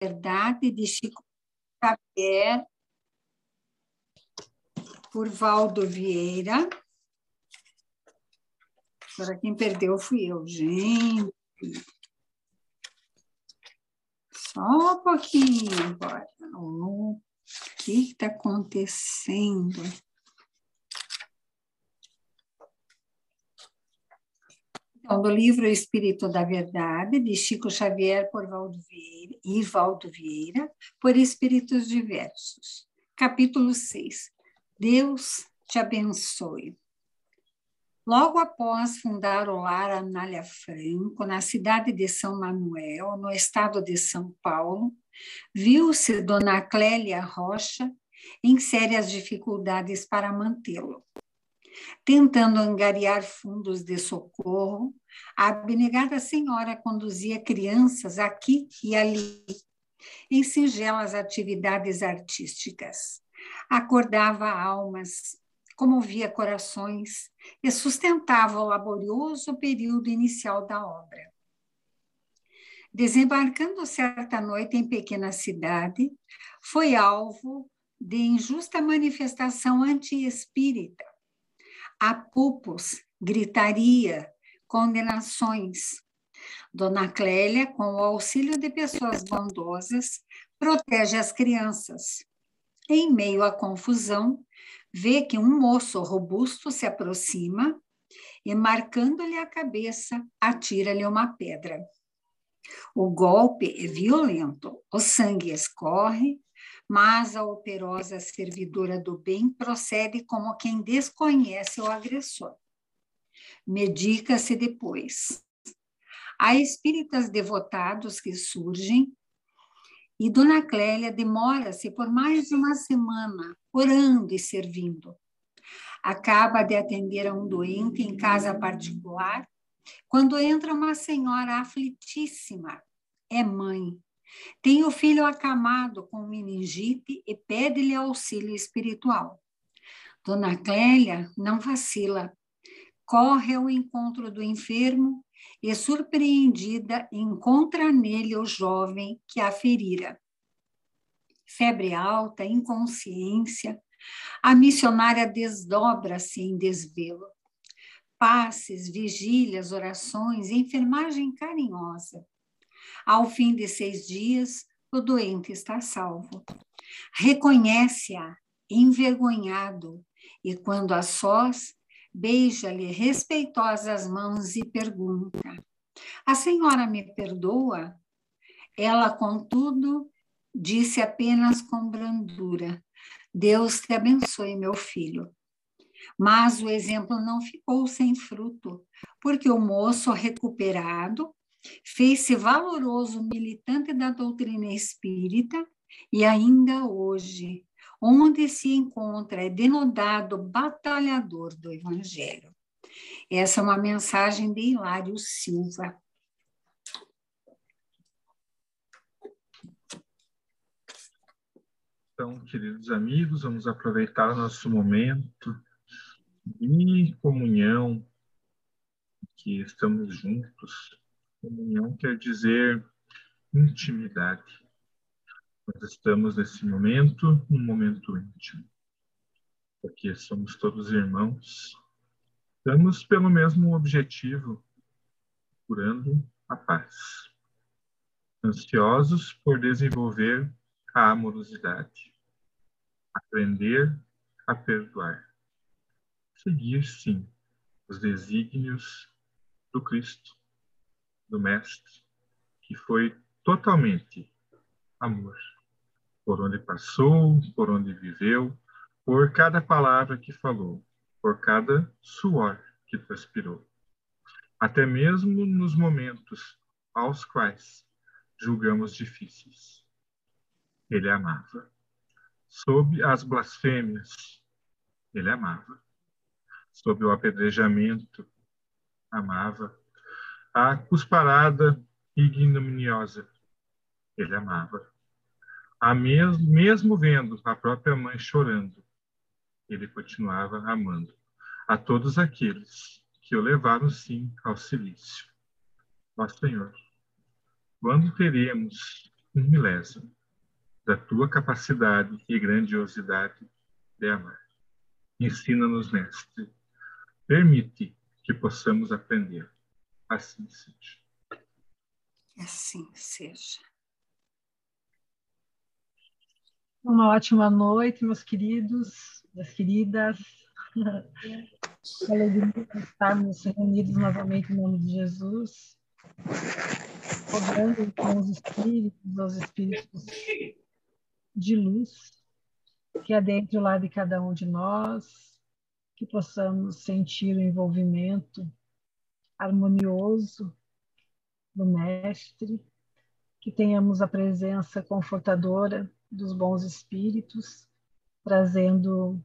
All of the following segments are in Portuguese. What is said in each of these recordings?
Verdade, de Chico Xavier, por Valdo Vieira. Agora quem perdeu fui eu, gente. Só um pouquinho agora. O que está acontecendo? Então, do livro Espírito da Verdade, de Chico Xavier por Valdo Vieira, e Valdo Vieira, por Espíritos Diversos. Capítulo 6. Deus te abençoe. Logo após fundar o Lar Anália Franco, na cidade de São Manuel, no estado de São Paulo, viu-se Dona Clélia Rocha em sérias dificuldades para mantê-lo. Tentando angariar fundos de socorro, a abnegada senhora conduzia crianças aqui e ali em singelas atividades artísticas. Acordava almas, comovia corações e sustentava o laborioso período inicial da obra. Desembarcando certa noite em pequena cidade, foi alvo de injusta manifestação anti-espírita apupos, gritaria, condenações. Dona Clélia, com o auxílio de pessoas bondosas, protege as crianças. Em meio à confusão, vê que um moço robusto se aproxima e, marcando-lhe a cabeça, atira-lhe uma pedra. O golpe é violento, o sangue escorre, mas a operosa servidora do bem procede como quem desconhece o agressor. Medica-se depois. Há espíritas devotados que surgem e Dona Clélia demora-se por mais de uma semana orando e servindo. Acaba de atender a um doente em casa particular quando entra uma senhora aflitíssima. É mãe tem o filho acamado com meningite e pede-lhe auxílio espiritual. Dona Clélia não vacila, corre ao encontro do enfermo e, surpreendida, encontra nele o jovem que a ferira. Febre alta, inconsciência, a missionária desdobra-se em desvelo. Passes, vigílias, orações, enfermagem carinhosa. Ao fim de seis dias, o doente está salvo. Reconhece-a, envergonhado, e quando a sós, beija-lhe respeitosas mãos e pergunta: A senhora me perdoa? Ela, contudo, disse apenas com brandura: Deus te abençoe, meu filho. Mas o exemplo não ficou sem fruto, porque o moço recuperado Fez-se valoroso militante da doutrina espírita e ainda hoje, onde se encontra, é denodado batalhador do Evangelho. Essa é uma mensagem de Hilário Silva. Então, queridos amigos, vamos aproveitar nosso momento de comunhão, que estamos juntos Comunhão quer dizer intimidade. Nós estamos nesse momento, um momento íntimo, porque somos todos irmãos. Estamos pelo mesmo objetivo, curando a paz. Ansiosos por desenvolver a amorosidade, aprender a perdoar, seguir, sim, os desígnios do Cristo do Mestre, que foi totalmente amor. Por onde passou, por onde viveu, por cada palavra que falou, por cada suor que transpirou. Até mesmo nos momentos aos quais julgamos difíceis. Ele amava. Sob as blasfêmias, ele amava. Sob o apedrejamento, amava a cusparada ignominiosa. Ele amava. A mesmo, mesmo vendo a própria mãe chorando, ele continuava amando a todos aqueles que o levaram sim ao silício. Ó Senhor, quando teremos um milésimo da tua capacidade e grandiosidade de amar. Ensina-nos, Mestre. Permite que possamos aprender. Assim seja. Assim seja. Uma ótima noite, meus queridos, minhas queridas. Alegria estarmos reunidos novamente em nome de Jesus, rogando com os espíritos, os espíritos de luz, que adentre o lado de cada um de nós, que possamos sentir o envolvimento harmonioso do Mestre, que tenhamos a presença confortadora dos bons espíritos, trazendo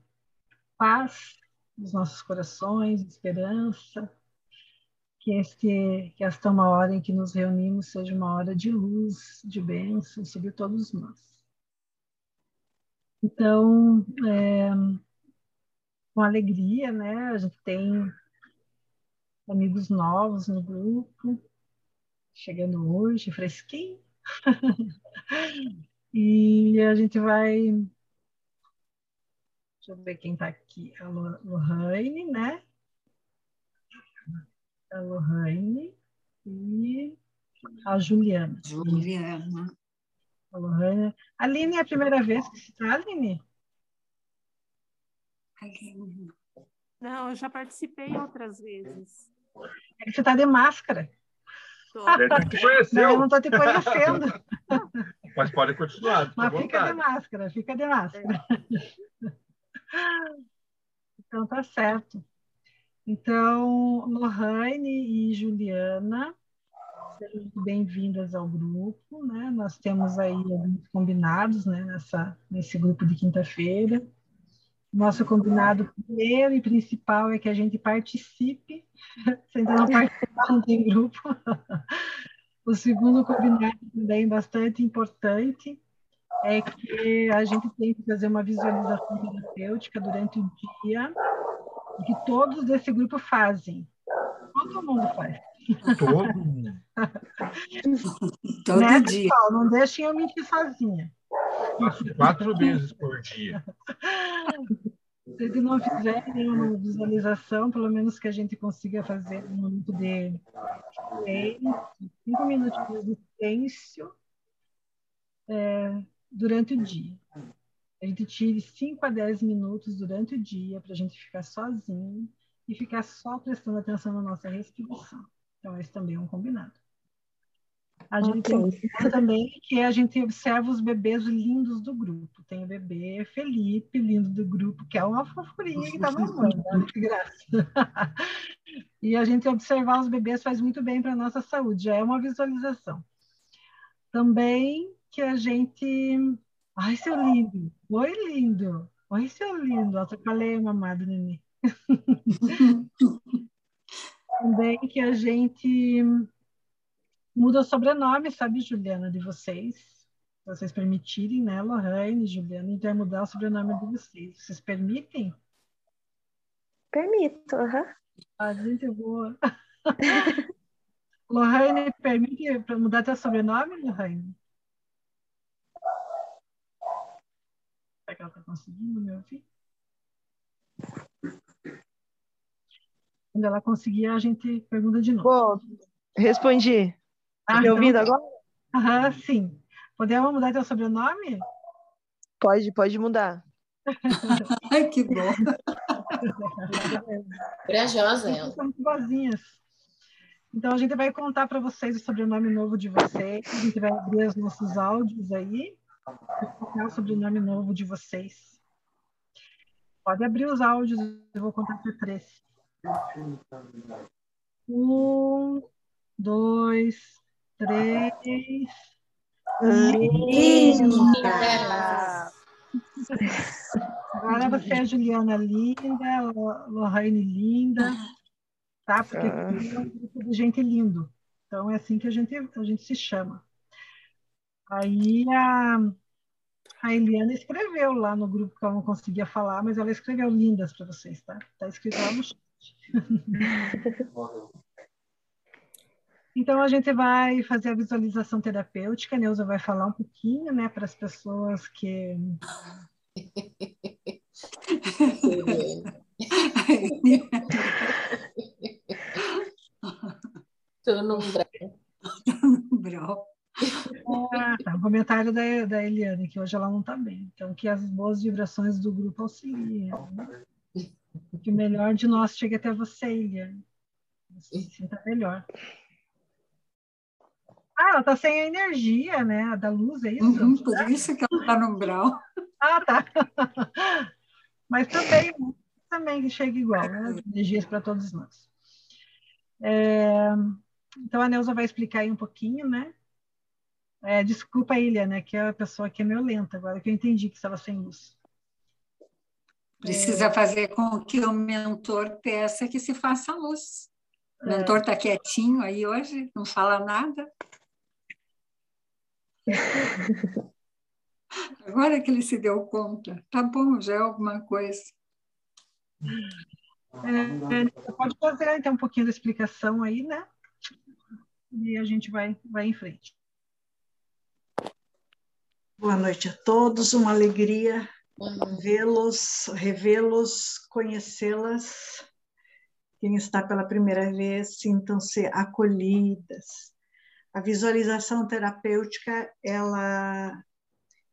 paz nos nossos corações, esperança, que, este, que esta uma hora em que nos reunimos seja uma hora de luz, de bênção sobre todos nós. Então, é, com alegria, né? A gente tem amigos novos no grupo, chegando hoje, fresquinho. e a gente vai. Deixa eu ver quem está aqui. A Lohane, né? A Lohane e a Juliana. Juliana. A Lohane. Aline, é a primeira vez que se está, Aline? Aline. Não, eu já participei outras vezes. É que você está de máscara. Tô. Conheceu. Não, eu não estou te conhecendo. Mas pode continuar. Mas fica de máscara, fica de máscara. Então tá certo. Então, Lohane e Juliana, sejam muito bem-vindas ao grupo, né? Nós temos aí alguns combinados, né, nessa, nesse grupo de quinta-feira. Nosso combinado primeiro e principal é que a gente participe. Se ainda não participar, não tem grupo. O segundo combinado também bastante importante é que a gente tem que fazer uma visualização terapêutica durante o dia, que todos desse grupo fazem. Todo mundo faz. Todo mundo. Todo né, dia. pessoal? Não deixem eu mentir sozinha. Faço quatro vezes por dia. Se não fizerem nenhuma visualização, pelo menos que a gente consiga fazer um momento de cinco minutinhos de silêncio é, durante o dia. A gente tire 5 a 10 minutos durante o dia para a gente ficar sozinho e ficar só prestando atenção na nossa respiração. Então, esse também é um combinado. A gente combinado também que a gente observa os bebês lindos do grupo. Tem o bebê Felipe, lindo do grupo, que é uma fofurinha que está mamando, olha que graça. E a gente observar os bebês faz muito bem para a nossa saúde, já é uma visualização. Também que a gente. Ai, seu lindo! Oi, lindo! Oi, seu lindo! Atrapalhei a mamada, Nenê. Também que a gente muda o sobrenome, sabe, Juliana, de vocês. Se vocês permitirem, né, Lohane, Juliana, vai mudar o sobrenome de vocês. Vocês permitem? Permito, aham. A gente é boa. Lohane, permite para mudar teu sobrenome, Lohane? Será que ela está conseguindo me ouvir? Quando ela conseguir, a gente pergunta de novo. Bom, respondi. Ah, Me então- ouvindo agora? Aham, sim. Podemos mudar teu sobrenome? Pode, pode mudar. Ai, que bom. Corajosa ela. são muito boazinhas. Então, a gente vai contar para vocês o sobrenome novo de vocês. A gente vai abrir os nossos áudios aí. Vou contar o sobrenome novo de vocês. Pode abrir os áudios, eu vou contar até três. Um, dois, três. Linda. Agora você é Juliana linda, Lo- Lohane linda, tá? Porque Ah. é um grupo de gente lindo. Então é assim que a gente, a gente se chama. Aí a, a Eliana escreveu lá no grupo que ela não conseguia falar, mas ela escreveu lindas para vocês, tá? Tá escrito lá no chat. Então, a gente vai fazer a visualização terapêutica. A Neuza vai falar um pouquinho, né, para as pessoas que. Num Brau. Ah, tá. Um comentário da, da Eliane, que hoje ela não está bem. Então, que as boas vibrações do grupo auxiliem. Né? Que o melhor de nós chegue até você, Eliane. Você se sinta melhor. Ah, ela está sem a energia, né? A da luz, é isso? Uhum, por isso que ela está no brau. Ah, tá. Mas também, também chega igual, né? Energias para todos nós. É, então, a Neuza vai explicar aí um pouquinho, né? É, desculpa, Ilha, né? Que é a pessoa que é meio lenta, agora que eu entendi que estava sem luz. Precisa é... fazer com que o mentor peça que se faça luz. O é. mentor está quietinho aí hoje, não fala nada. Agora que ele se deu conta, tá bom, já é alguma coisa. É, pode fazer então um pouquinho da explicação aí, né? E a gente vai, vai em frente. Boa noite a todos, uma alegria vê-los, revê-los, conhecê-las. Quem está pela primeira vez, sintam-se acolhidas. A visualização terapêutica, ela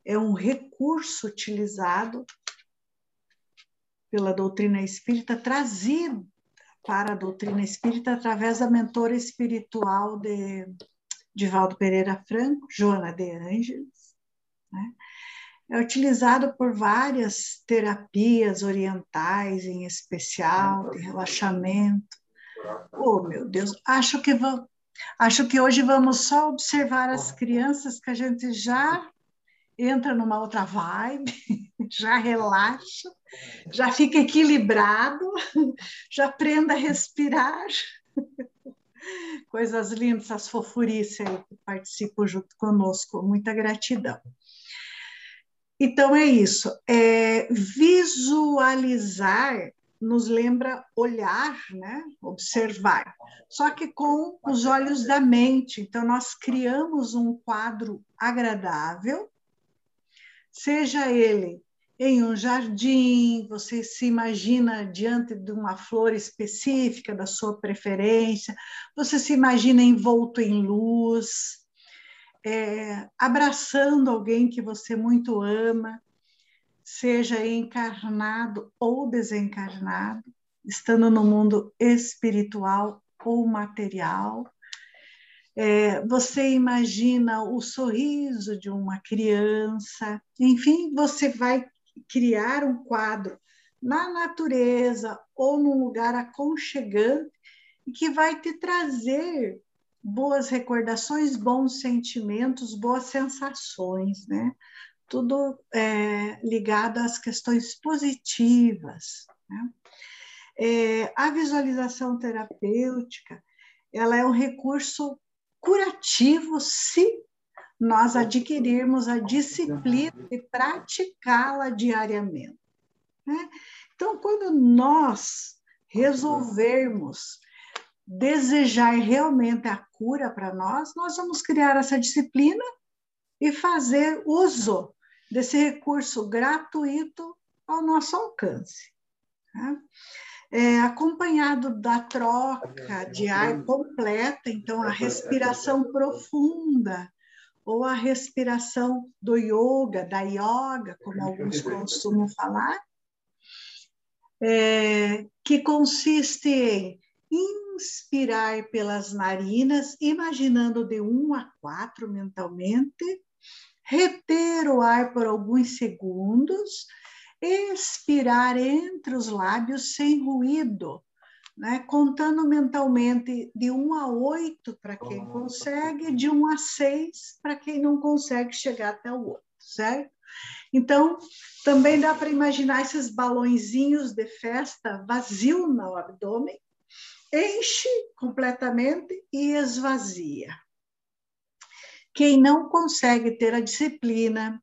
é um recurso utilizado pela doutrina espírita, trazido para a doutrina espírita através da mentora espiritual de, de Valdo Pereira Franco, Joana de Ângeles, né? É utilizado por várias terapias orientais, em especial, de relaxamento. Oh, meu Deus, acho que vou, acho que hoje vamos só observar as crianças que a gente já entra numa outra vibe, já relaxa, já fica equilibrado, já aprenda a respirar. Coisas lindas, as fofurices aí que participam junto conosco. Muita gratidão. Então é isso. É, visualizar nos lembra olhar, né? observar, só que com os olhos da mente. Então, nós criamos um quadro agradável, seja ele em um jardim, você se imagina diante de uma flor específica da sua preferência, você se imagina envolto em luz, é, abraçando alguém que você muito ama, seja encarnado ou desencarnado, estando no mundo espiritual ou material. É, você imagina o sorriso de uma criança, enfim, você vai criar um quadro na natureza ou num lugar aconchegante que vai te trazer boas recordações, bons sentimentos, boas sensações, né? Tudo é, ligado às questões positivas. Né? É, a visualização terapêutica, ela é um recurso curativo se nós adquirirmos a disciplina de praticá-la diariamente. Né? Então, quando nós resolvermos desejar realmente a cura para nós, nós vamos criar essa disciplina e fazer uso desse recurso gratuito ao nosso alcance. Tá? É, acompanhado da troca de ar completa, então a respiração profunda, ou a respiração do yoga, da yoga, como alguns costumam falar, é, que consiste em inspirar pelas narinas, imaginando de um a quatro mentalmente, reter o ar por alguns segundos, expirar entre os lábios sem ruído, né? contando mentalmente de um a oito para quem consegue, de um a seis para quem não consegue chegar até o outro, certo? Então, também dá para imaginar esses balõezinhos de festa vazio no abdômen, enche completamente e esvazia. Quem não consegue ter a disciplina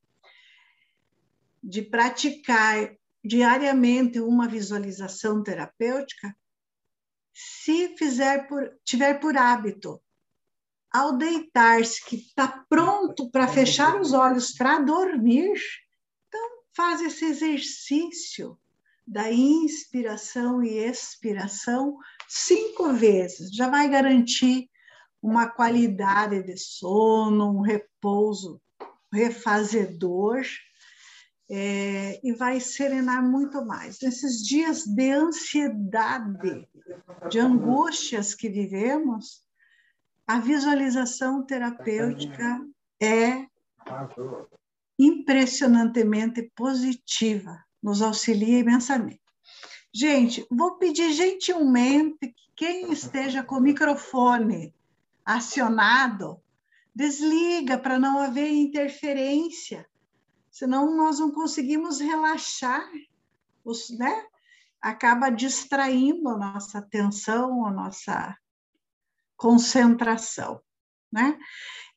de praticar diariamente uma visualização terapêutica, se fizer por, tiver por hábito ao deitar-se, que está pronto para fechar os olhos para dormir, então faz esse exercício da inspiração e expiração cinco vezes. Já vai garantir uma qualidade de sono, um repouso refazedor é, e vai serenar muito mais. Nesses dias de ansiedade, de angústias que vivemos, a visualização terapêutica é impressionantemente positiva, nos auxilia imensamente. Gente, vou pedir gentilmente que quem esteja com o microfone acionado, desliga para não haver interferência senão nós não conseguimos relaxar, os, né? acaba distraindo a nossa atenção, a nossa concentração. Né?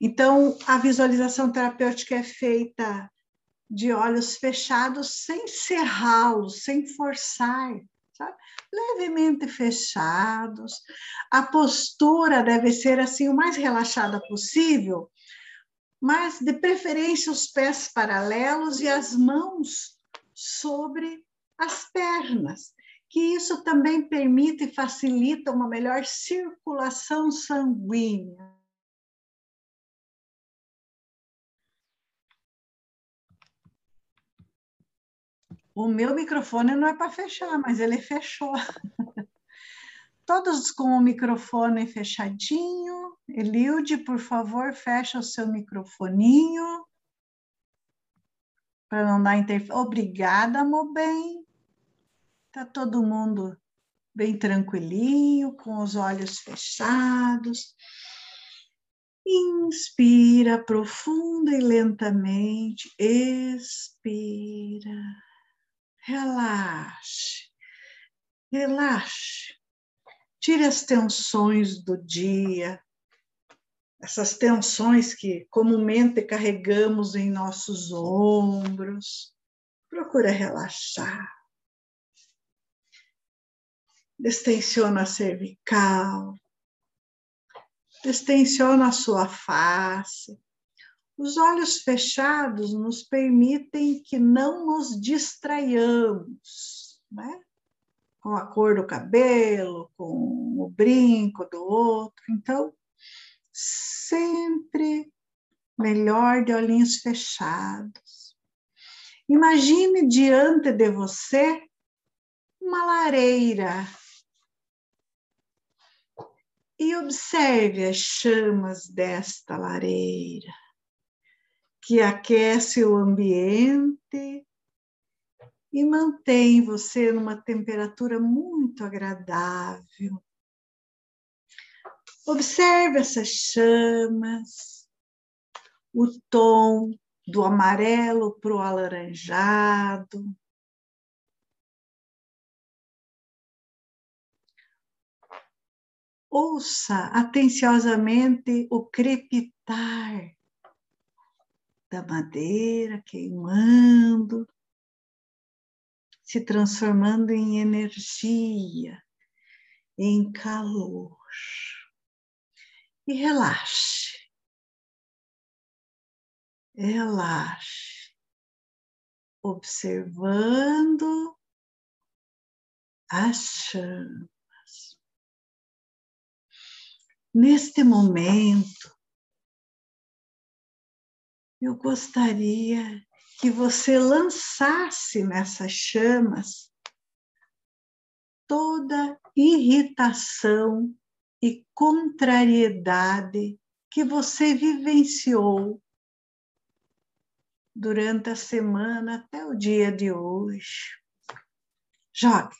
Então, a visualização terapêutica é feita de olhos fechados, sem cerrá-los, sem forçar, sabe? levemente fechados. A postura deve ser assim o mais relaxada possível, mas de preferência os pés paralelos e as mãos sobre as pernas, que isso também permite e facilita uma melhor circulação sanguínea. O meu microfone não é para fechar, mas ele fechou. Todos com o microfone fechadinho. Eliude, por favor, fecha o seu microfoninho. Para não dar interferência. Obrigada, meu bem. Está todo mundo bem tranquilinho, com os olhos fechados. Inspira profunda e lentamente. Expira. Relaxe. Relaxe. Tire as tensões do dia, essas tensões que comumente carregamos em nossos ombros. Procura relaxar. Destensiona a cervical. Destensiona a sua face. Os olhos fechados nos permitem que não nos distraiamos, né? com a cor do cabelo, com o brinco do outro. Então, sempre melhor de olhinhos fechados. Imagine diante de você uma lareira e observe as chamas desta lareira, que aquece o ambiente e mantém você numa temperatura muito agradável. Observe essas chamas, o tom do amarelo para o alaranjado. Ouça atenciosamente o crepitar da madeira queimando se transformando em energia, em calor. E relaxe. Relaxe. Observando as chamas. Neste momento, eu gostaria que você lançasse nessas chamas toda irritação e contrariedade que você vivenciou durante a semana até o dia de hoje. Jogue.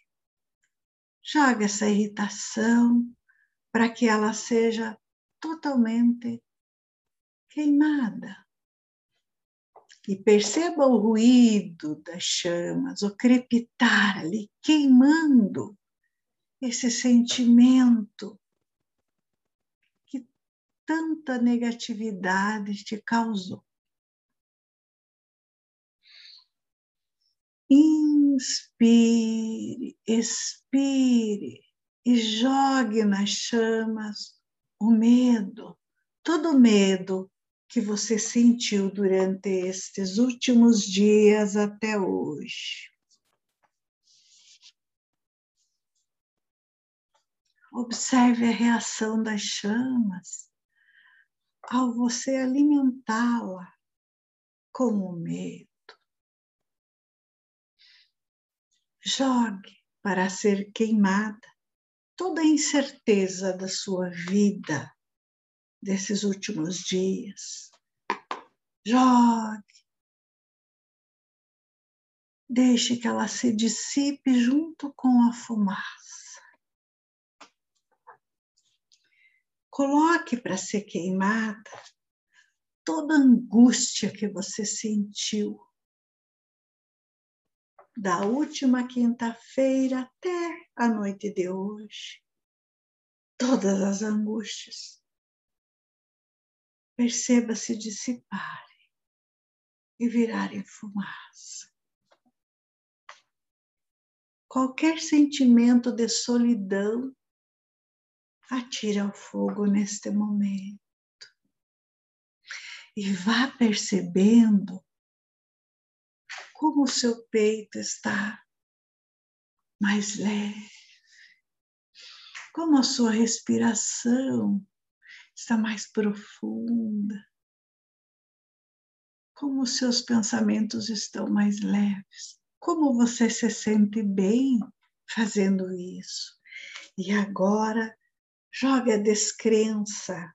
Jogue essa irritação para que ela seja totalmente queimada e perceba o ruído das chamas, o crepitar ali, queimando esse sentimento que tanta negatividade te causou. Inspire, expire e jogue nas chamas o medo, todo medo que você sentiu durante estes últimos dias até hoje. Observe a reação das chamas ao você alimentá-la com o medo. Jogue para ser queimada toda a incerteza da sua vida desses últimos dias. Jogue. Deixe que ela se dissipe junto com a fumaça. Coloque para ser queimada toda a angústia que você sentiu da última quinta-feira até a noite de hoje. Todas as angústias. Perceba se dissiparem e virarem fumaça. Qualquer sentimento de solidão atire ao fogo neste momento. E vá percebendo como o seu peito está mais leve, como a sua respiração está mais profunda, como os seus pensamentos estão mais leves, como você se sente bem fazendo isso. E agora jogue a descrença,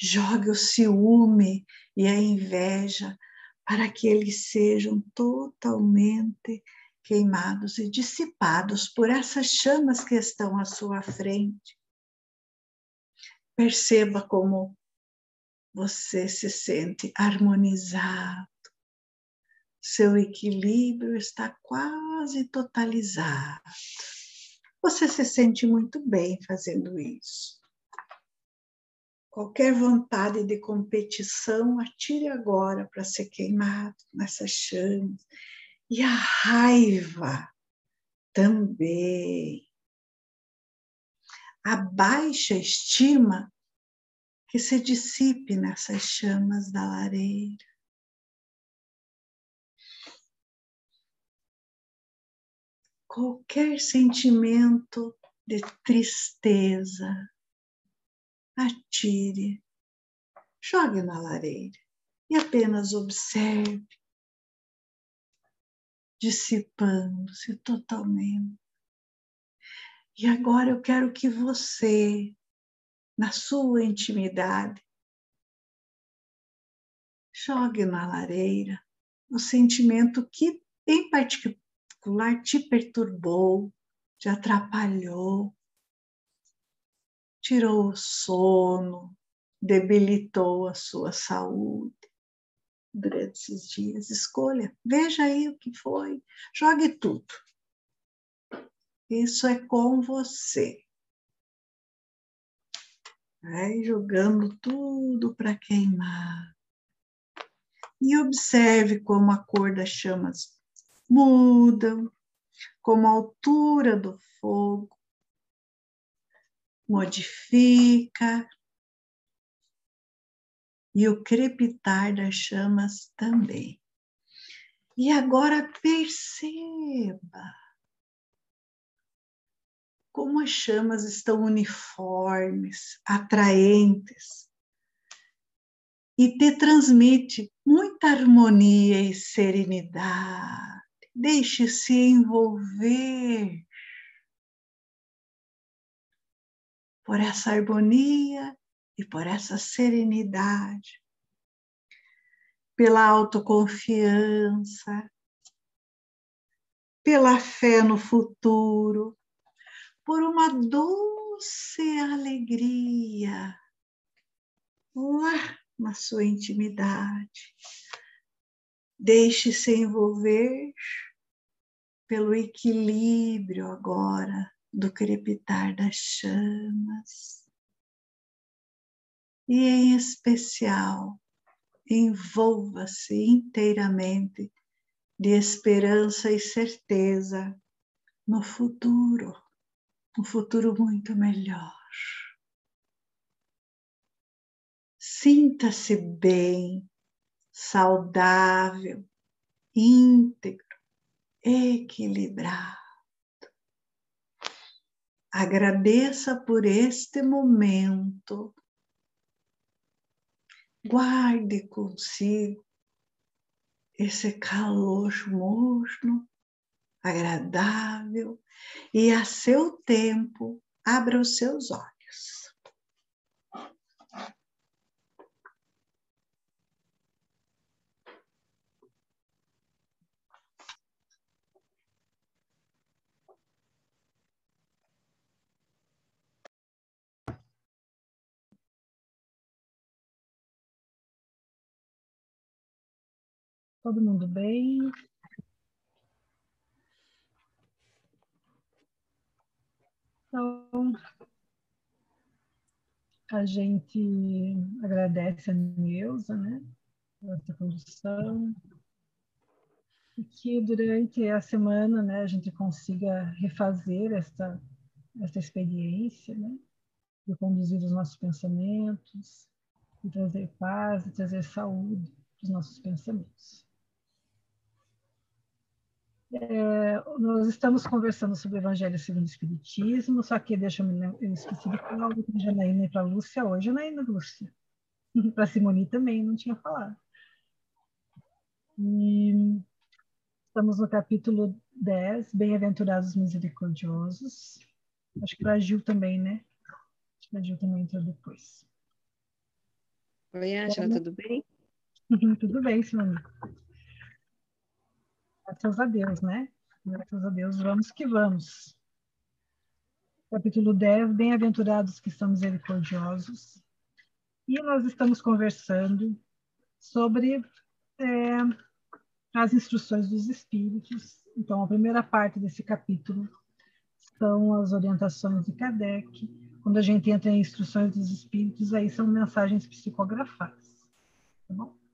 jogue o ciúme e a inveja para que eles sejam totalmente queimados e dissipados por essas chamas que estão à sua frente. Perceba como você se sente harmonizado, seu equilíbrio está quase totalizado. Você se sente muito bem fazendo isso. Qualquer vontade de competição, atire agora para ser queimado nessas chamas. E a raiva também. A baixa estima que se dissipe nessas chamas da lareira. qualquer sentimento de tristeza, atire, jogue na lareira e apenas observe, dissipando-se totalmente. E agora eu quero que você, na sua intimidade, jogue na lareira o sentimento que, em particular, te perturbou, te atrapalhou, tirou o sono, debilitou a sua saúde durante esses dias. Escolha, veja aí o que foi, jogue tudo. Isso é com você. Vai jogando tudo para queimar. E observe como a cor das chamas mudam, como a altura do fogo modifica e o crepitar das chamas também. E agora perceba como as chamas estão uniformes, atraentes, e te transmite muita harmonia e serenidade. Deixe-se envolver por essa harmonia e por essa serenidade, pela autoconfiança, pela fé no futuro, por uma doce alegria lá na sua intimidade. Deixe-se envolver pelo equilíbrio agora do crepitar das chamas. E em especial, envolva-se inteiramente de esperança e certeza no futuro, um futuro muito melhor. Sinta-se bem, saudável, íntegro, equilibrado. Agradeça por este momento. Guarde consigo esse calor morno, agradável, e a seu tempo, abra os seus olhos. Todo mundo bem? Então, a gente agradece a Neuza, né, por essa condição, e que durante a semana, né, a gente consiga refazer esta, esta experiência, né, de conduzir os nossos pensamentos, de trazer paz, de trazer saúde para os nossos pensamentos. É, nós estamos conversando sobre o Evangelho segundo o Espiritismo, só que deixa eu me eu esqueci de falar algo para Janaína e para Lúcia hoje. Janaína e Lúcia. para Simone também, não tinha falado. E estamos no capítulo 10, Bem-aventurados misericordiosos. Acho que para a Gil também, né? Acho que a Gil também entrou depois. Oi, Angela, tudo bem? tudo bem, Simone. Graças a Deus, né? Graças a Deus, vamos que vamos. Capítulo 10, Bem-aventurados que são misericordiosos. E nós estamos conversando sobre é, as instruções dos Espíritos. Então, a primeira parte desse capítulo são as orientações de Kardec. Quando a gente entra em instruções dos Espíritos, aí são mensagens psicografadas. Tá bom?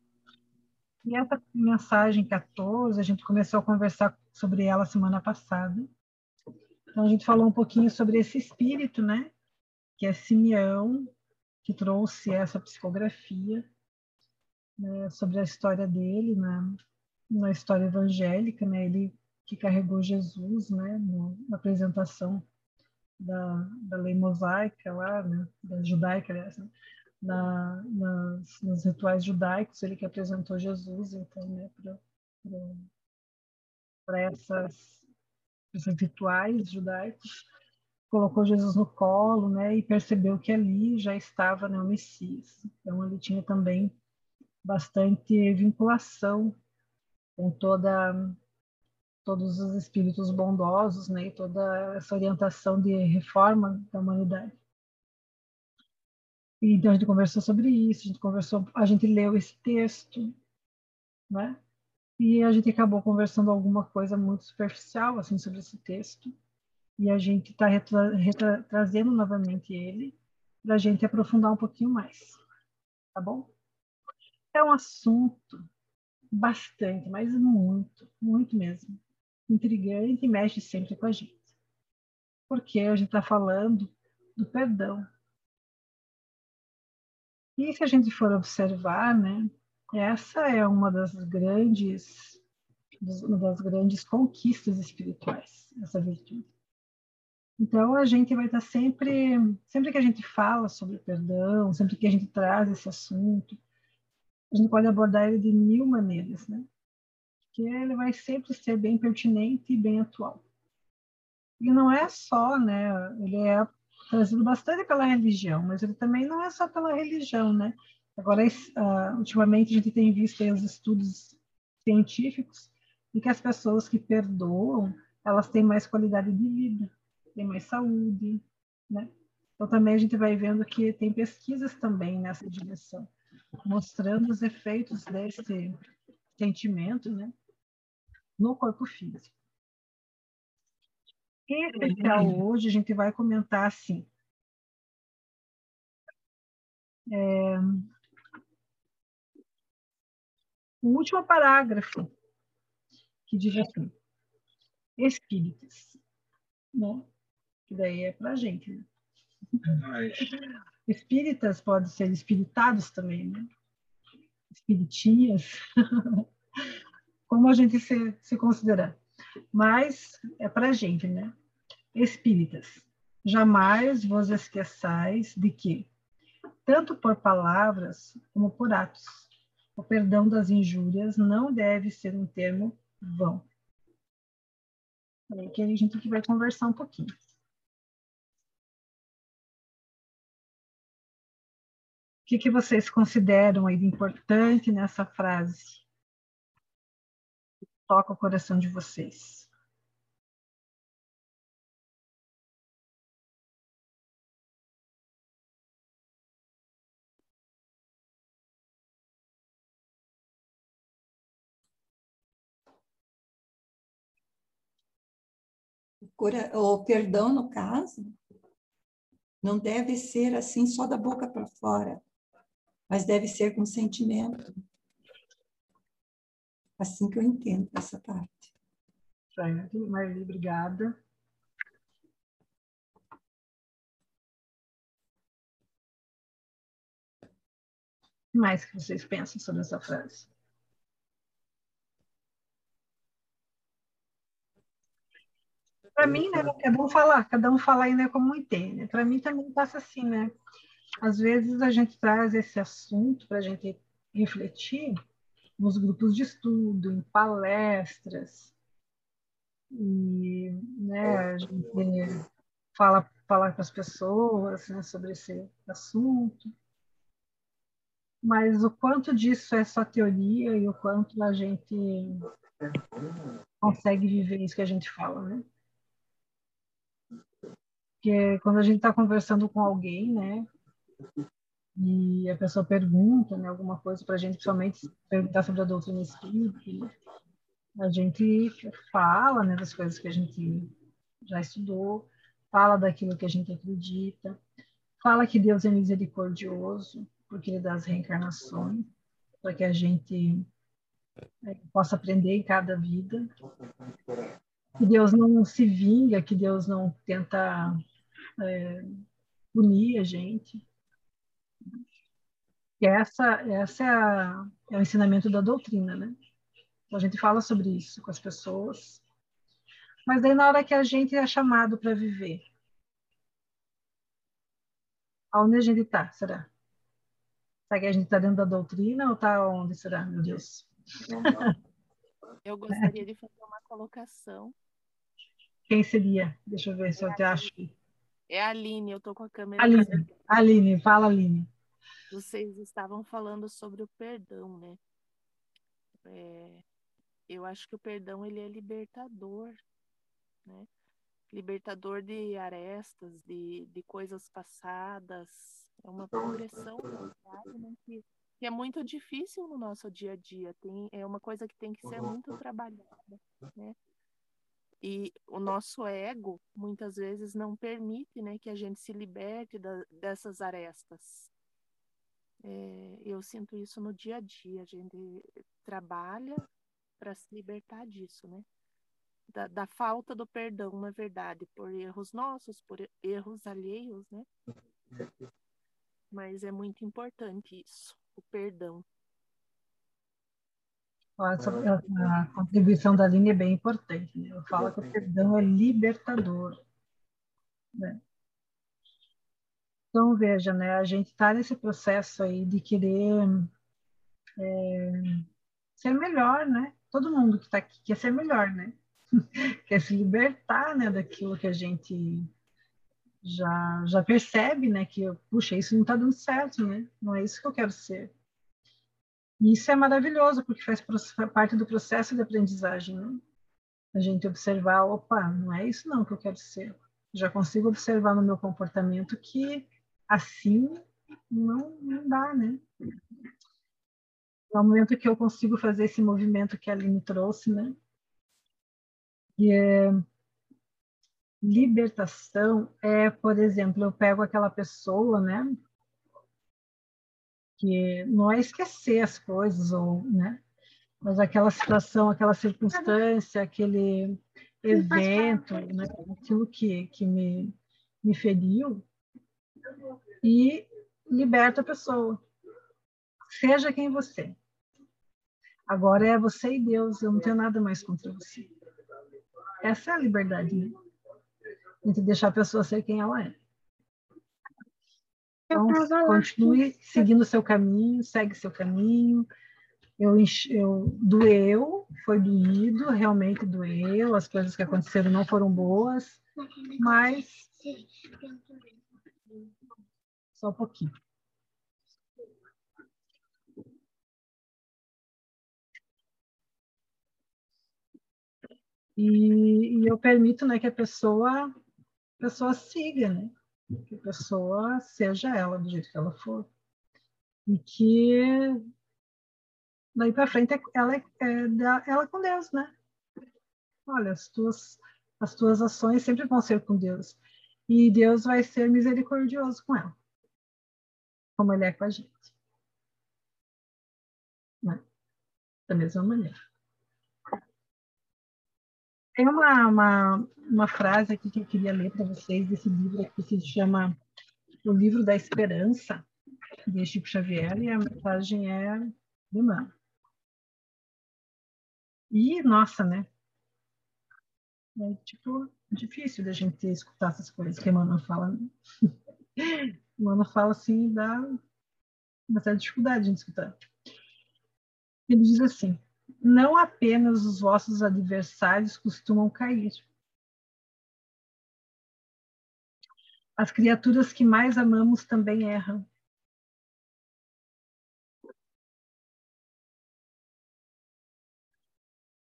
E essa mensagem 14, a gente começou a conversar sobre ela semana passada. Então, a gente falou um pouquinho sobre esse espírito, né? Que é Simeão, que trouxe essa psicografia, né? sobre a história dele na, na história evangélica, né? Ele que carregou Jesus, né? na apresentação da, da lei mosaica lá, né? Da judaica, aliás, né? Na, nas, nos rituais judaicos, ele que apresentou Jesus, então, né, para essas esses rituais judaicos, colocou Jesus no colo, né, e percebeu que ali já estava né, o Messias. Então, ele tinha também bastante vinculação com toda todos os espíritos bondosos, né, e toda essa orientação de reforma da humanidade. Então a gente conversou sobre isso, a gente conversou, a gente leu esse texto, né? E a gente acabou conversando alguma coisa muito superficial assim sobre esse texto. E a gente está trazendo novamente ele para a gente aprofundar um pouquinho mais, tá bom? É um assunto bastante, mas muito, muito mesmo, intrigante e mexe sempre com a gente. Porque a gente está falando do perdão, e se a gente for observar, né, essa é uma das grandes uma das grandes conquistas espirituais, essa virtude. Então a gente vai estar sempre, sempre que a gente fala sobre perdão, sempre que a gente traz esse assunto, a gente pode abordar ele de mil maneiras, né? Que ele vai sempre ser bem pertinente e bem atual. E não é só, né? Ele é trazido bastante pela religião, mas ele também não é só pela religião, né? Agora, uh, ultimamente, a gente tem visto os estudos científicos de que as pessoas que perdoam, elas têm mais qualidade de vida, têm mais saúde, né? Então, também a gente vai vendo que tem pesquisas também nessa direção, mostrando os efeitos desse sentimento, né? No corpo físico. Em especial hoje, a gente vai comentar assim. É, o último parágrafo, que diz assim: Espíritos, né? Que daí é para a gente. Né? Espíritas podem ser espiritados também, né? Espiritinhas, como a gente se, se considerar. Mas é para a gente, né? Espíritas, jamais vos esqueçais de que, tanto por palavras como por atos, o perdão das injúrias não deve ser um termo vão. É que a gente vai conversar um pouquinho. O que, que vocês consideram aí de importante nessa frase? Toca o coração de vocês. o perdão, no caso, não deve ser assim só da boca para fora, mas deve ser com sentimento. Assim que eu entendo essa parte. Certo, Marli, obrigada. O que mais que vocês pensam sobre essa frase? Para mim, né, cada um falar, cada um falar ainda como entende. Né? Para mim também passa assim, né? Às vezes a gente traz esse assunto para a gente refletir nos grupos de estudo, em palestras, e né, a gente fala, fala com as pessoas né, sobre esse assunto. Mas o quanto disso é só teoria e o quanto a gente consegue viver isso que a gente fala, né? Porque quando a gente está conversando com alguém, né, e a pessoa pergunta né, alguma coisa para a gente, principalmente perguntar sobre a doutrina espírita, a gente fala né, das coisas que a gente já estudou, fala daquilo que a gente acredita, fala que Deus é misericordioso, porque Ele dá as reencarnações, para que a gente é, possa aprender em cada vida. Que Deus não se vinga, que Deus não tenta é, punir a gente. E essa, essa é, a, é, o ensinamento da doutrina, né? Então, a gente fala sobre isso com as pessoas. Mas daí, na hora que a gente é chamado para viver, aonde a gente está, será? Será que a gente está dentro da doutrina ou está onde será, meu Deus? Eu gostaria de fazer uma colocação. Quem seria? Deixa eu ver se eu te acho. É a Aline, eu tô com a câmera. Aline, Aline, fala Aline. Vocês estavam falando sobre o perdão, né? É, eu acho que o perdão ele é libertador, né? Libertador de arestas, de, de coisas passadas. É uma progressão né, que, que é muito difícil no nosso dia a dia. Tem, é uma coisa que tem que ser muito trabalhada, né? E o nosso ego, muitas vezes, não permite né, que a gente se liberte da, dessas arestas. É, eu sinto isso no dia a dia. A gente trabalha para se libertar disso, né? Da, da, falta do perdão, na verdade, por erros nossos, por erros alheios, né? Mas é muito importante isso, o perdão. a contribuição da linha é bem importante. Né? Eu falo que o perdão é libertador. Né? Então, veja, né, a gente está nesse processo aí de querer é, ser melhor, né? Todo mundo que está aqui quer ser melhor, né? quer se libertar né, daquilo que a gente já, já percebe, né? Que, puxa, isso não está dando certo, né? Não é isso que eu quero ser. E isso é maravilhoso, porque faz parte do processo de aprendizagem, né? A gente observar, opa, não é isso não que eu quero ser. Já consigo observar no meu comportamento que assim não, não dá, né? No momento que eu consigo fazer esse movimento que a Aline trouxe, né? E é, libertação é, por exemplo, eu pego aquela pessoa, né? que não é esquecer as coisas, ou, né? mas aquela situação, aquela circunstância, aquele evento, né? aquilo que, que me, me feriu, e liberta a pessoa. Seja quem você. é. Agora é você e Deus, eu não tenho nada mais contra você. Essa é a liberdade, né? A gente deixar a pessoa ser quem ela é. Então, continue seguindo o seu caminho, segue seu caminho. Eu, eu doeu, foi doído, realmente doeu, as coisas que aconteceram não foram boas, mas só um pouquinho. E, e eu permito né, que a pessoa, a pessoa siga, né? Que a pessoa seja ela do jeito que ela for. E que daí para frente é- ela é, é ela com Deus, né? Olha, as tuas, as tuas ações sempre vão ser com Deus. E Deus vai ser misericordioso com ela, como Ele é com a gente. Né? Da mesma maneira. Tem uma, uma, uma frase aqui que eu queria ler para vocês desse livro que se chama O Livro da Esperança, de Chico Xavier, e a mensagem é alemã. E, nossa, né? É, tipo, difícil da gente escutar essas coisas que a Emmanuel fala. né? Emmanuel fala assim, dá uma certa dificuldade de gente escutar. Ele diz assim: Não apenas os vossos adversários costumam cair. As criaturas que mais amamos também erram.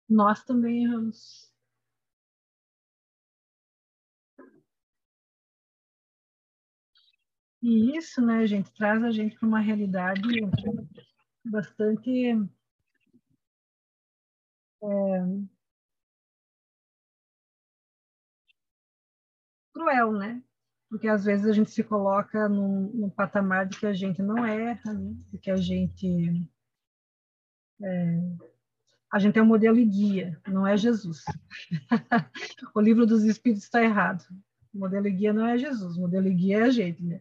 Nós também erramos. E isso, né, gente, traz a gente para uma realidade bastante é, cruel, né? Porque às vezes a gente se coloca num, num patamar de que a gente não erra, né? De que a gente é, a gente é um modelo e guia, não é Jesus. o livro dos Espíritos está errado. O modelo e guia não é Jesus, o modelo e guia é a gente, né?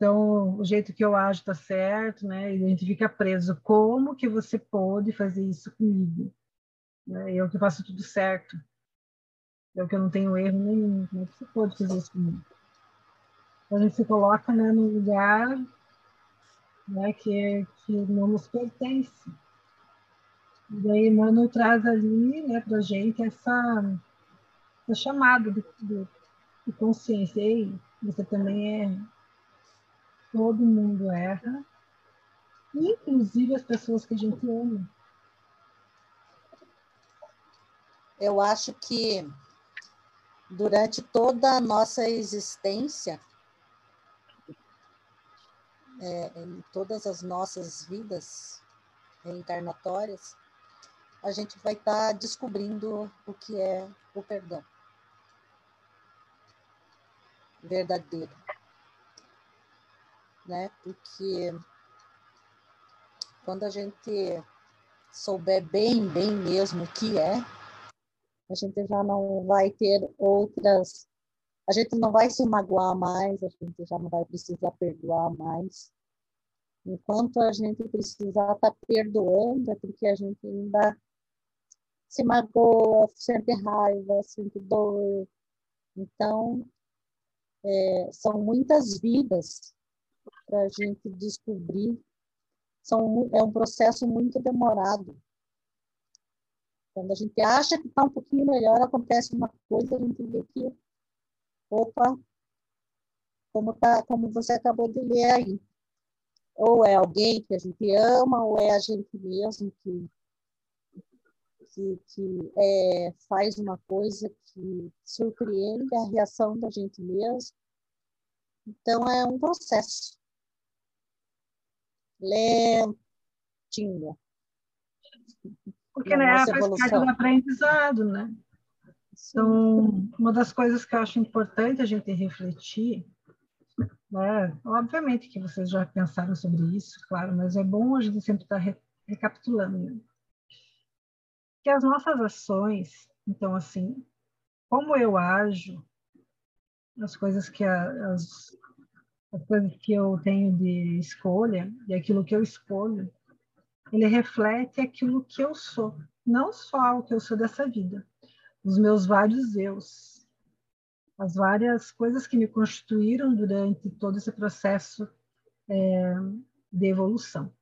Então, o jeito que eu ajo está certo, né? E a gente fica preso. Como que você pode fazer isso comigo? Né? Eu que faço tudo certo. Eu que eu não tenho erro nenhum. Como é que você pode fazer isso comigo? Então, a gente se coloca né, num lugar né, que, que não nos pertence. E daí, Emmanuel traz ali né, para a gente essa, essa chamada de, de, de consciência. Ei, você também é todo mundo erra, inclusive as pessoas que a gente ama. Eu acho que durante toda a nossa existência, é, em todas as nossas vidas reencarnatórias, a gente vai estar descobrindo o que é o perdão verdadeiro né? Porque quando a gente souber bem, bem mesmo o que é, a gente já não vai ter outras. A gente não vai se magoar mais, a gente já não vai precisar perdoar mais. Enquanto a gente precisar estar tá perdoando, é porque a gente ainda se magoa, sente raiva, sente dor. Então, é, são muitas vidas para a gente descobrir. São, é um processo muito demorado. Quando a gente acha que está um pouquinho melhor, acontece uma coisa, a gente vê que, opa, como, tá, como você acabou de ler aí. Ou é alguém que a gente ama, ou é a gente mesmo que, que, que é, faz uma coisa que surpreende a reação da gente mesmo. Então, é um processo lentinho. Porque né, faz parte do aprendizado, né? Então, uma das coisas que eu acho importante a gente refletir, né? obviamente que vocês já pensaram sobre isso, claro, mas é bom a gente sempre estar re recapitulando. Né? Que as nossas ações, então, assim, como eu ajo, as coisas que a, as, as coisas que eu tenho de escolha e aquilo que eu escolho, ele reflete aquilo que eu sou, não só o que eu sou dessa vida, os meus vários eus, as várias coisas que me constituíram durante todo esse processo é, de evolução.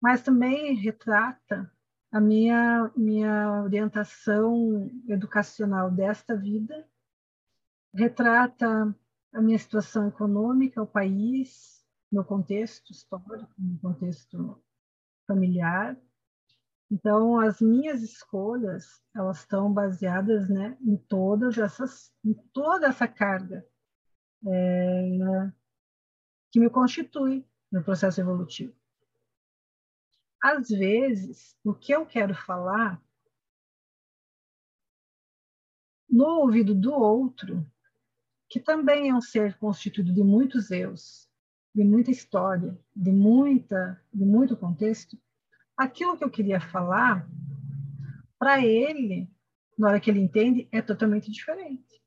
Mas também retrata a minha, minha orientação educacional desta vida, retrata a minha situação econômica, o país, meu contexto histórico, meu contexto familiar. Então, as minhas escolhas, elas estão baseadas né, em todas essas, em toda essa carga é, que me constitui no processo evolutivo. Às vezes, o que eu quero falar no ouvido do outro, que também é um ser constituído de muitos eus, de muita história, de muita, de muito contexto, aquilo que eu queria falar para ele, na hora que ele entende, é totalmente diferente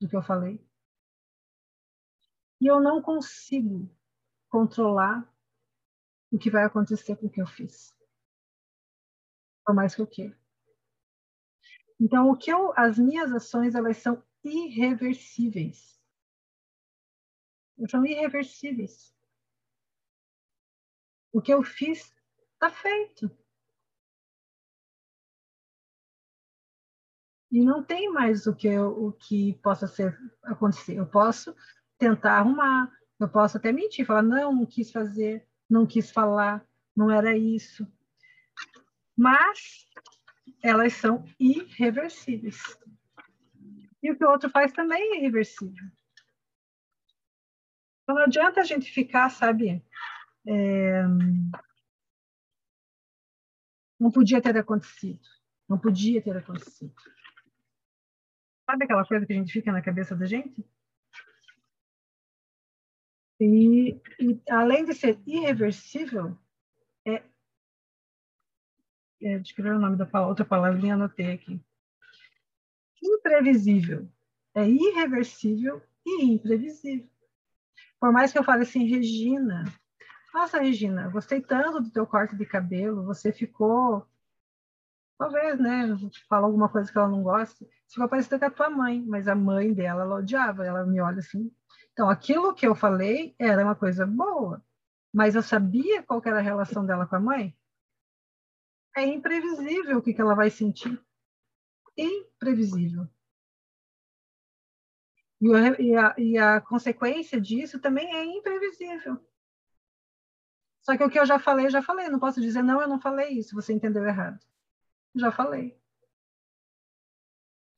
do que eu falei. E eu não consigo controlar o que vai acontecer com o que eu fiz. Por mais que eu queira. Então, o que eu, as minhas ações, elas são irreversíveis. São irreversíveis. O que eu fiz está feito. E não tem mais o que, eu, o que possa ser, acontecer. Eu posso tentar arrumar, eu posso até mentir, falar, não, não quis fazer, não quis falar, não era isso. Mas elas são irreversíveis. E o que o outro faz também é irreversível. Então, não adianta a gente ficar, sabe? É... Não podia ter acontecido. Não podia ter acontecido. Sabe aquela coisa que a gente fica na cabeça da gente? E, e além de ser irreversível, é, é o nome da outra palavrinha, anotei aqui imprevisível. É irreversível e imprevisível. Por mais que eu fale assim, Regina, nossa, Regina, gostei tanto do teu corte de cabelo, você ficou, talvez, né, falou alguma coisa que ela não gosta, ficou parecida com a tua mãe, mas a mãe dela, ela odiava, ela me olha assim. Então, aquilo que eu falei era uma coisa boa, mas eu sabia qual era a relação dela com a mãe? É imprevisível o que, que ela vai sentir imprevisível. E a, e a consequência disso também é imprevisível. Só que o que eu já falei, já falei. Não posso dizer, não, eu não falei isso, você entendeu errado. Já falei.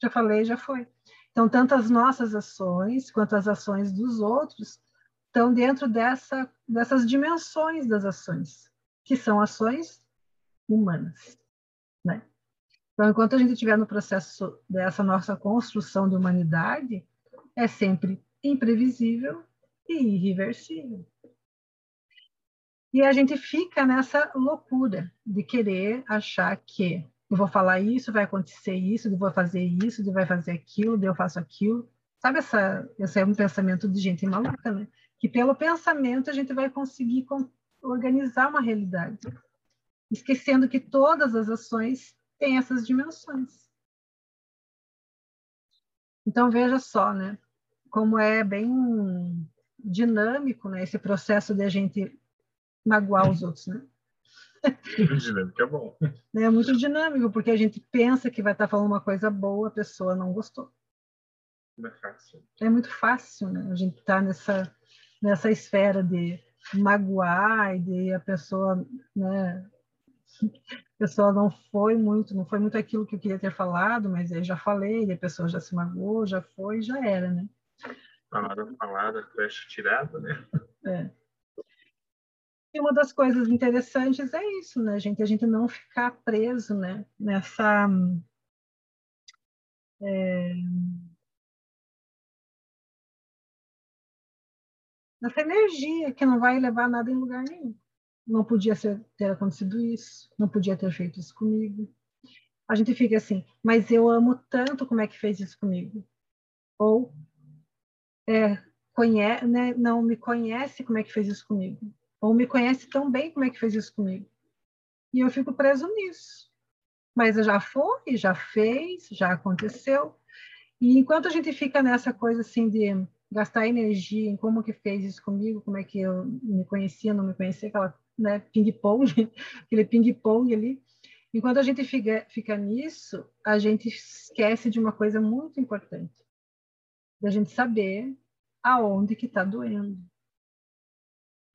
Já falei, já foi. Então, tanto as nossas ações quanto as ações dos outros estão dentro dessa, dessas dimensões das ações, que são ações humanas. Então, enquanto a gente estiver no processo dessa nossa construção de humanidade, é sempre imprevisível e irreversível. E a gente fica nessa loucura de querer achar que eu vou falar isso, vai acontecer isso, eu vou fazer isso, eu vai fazer aquilo, eu faço aquilo. Sabe essa, esse é um pensamento de gente maluca, né? Que pelo pensamento a gente vai conseguir organizar uma realidade, esquecendo que todas as ações tem essas dimensões. Então veja só, né, como é bem dinâmico, né, esse processo de a gente magoar os outros, né? dinâmico é bom. É muito dinâmico, porque a gente pensa que vai estar falando uma coisa boa, a pessoa não gostou. É fácil. É muito fácil, né? A gente tá nessa nessa esfera de magoar e de a pessoa, né, pessoa não foi muito, não foi muito aquilo que eu queria ter falado, mas aí já falei, a pessoa já se magoou, já foi, já era, né? Palavra falada, flecha tirada, né? É. E uma das coisas interessantes é isso, né, gente? A gente não ficar preso, né, nessa é, nessa energia que não vai levar nada em lugar nenhum não podia ser, ter acontecido isso, não podia ter feito isso comigo. A gente fica assim, mas eu amo tanto como é que fez isso comigo. Ou, é, né, não me conhece como é que fez isso comigo, ou me conhece tão bem como é que fez isso comigo. E eu fico preso nisso. Mas já foi, já fez, já aconteceu. E enquanto a gente fica nessa coisa assim de gastar energia em como que fez isso comigo, como é que eu me conhecia, não me conhecia, aquela né, ping-pong, aquele ping-pong ali. Enquanto a gente fica, fica nisso, a gente esquece de uma coisa muito importante, da gente saber aonde que está doendo.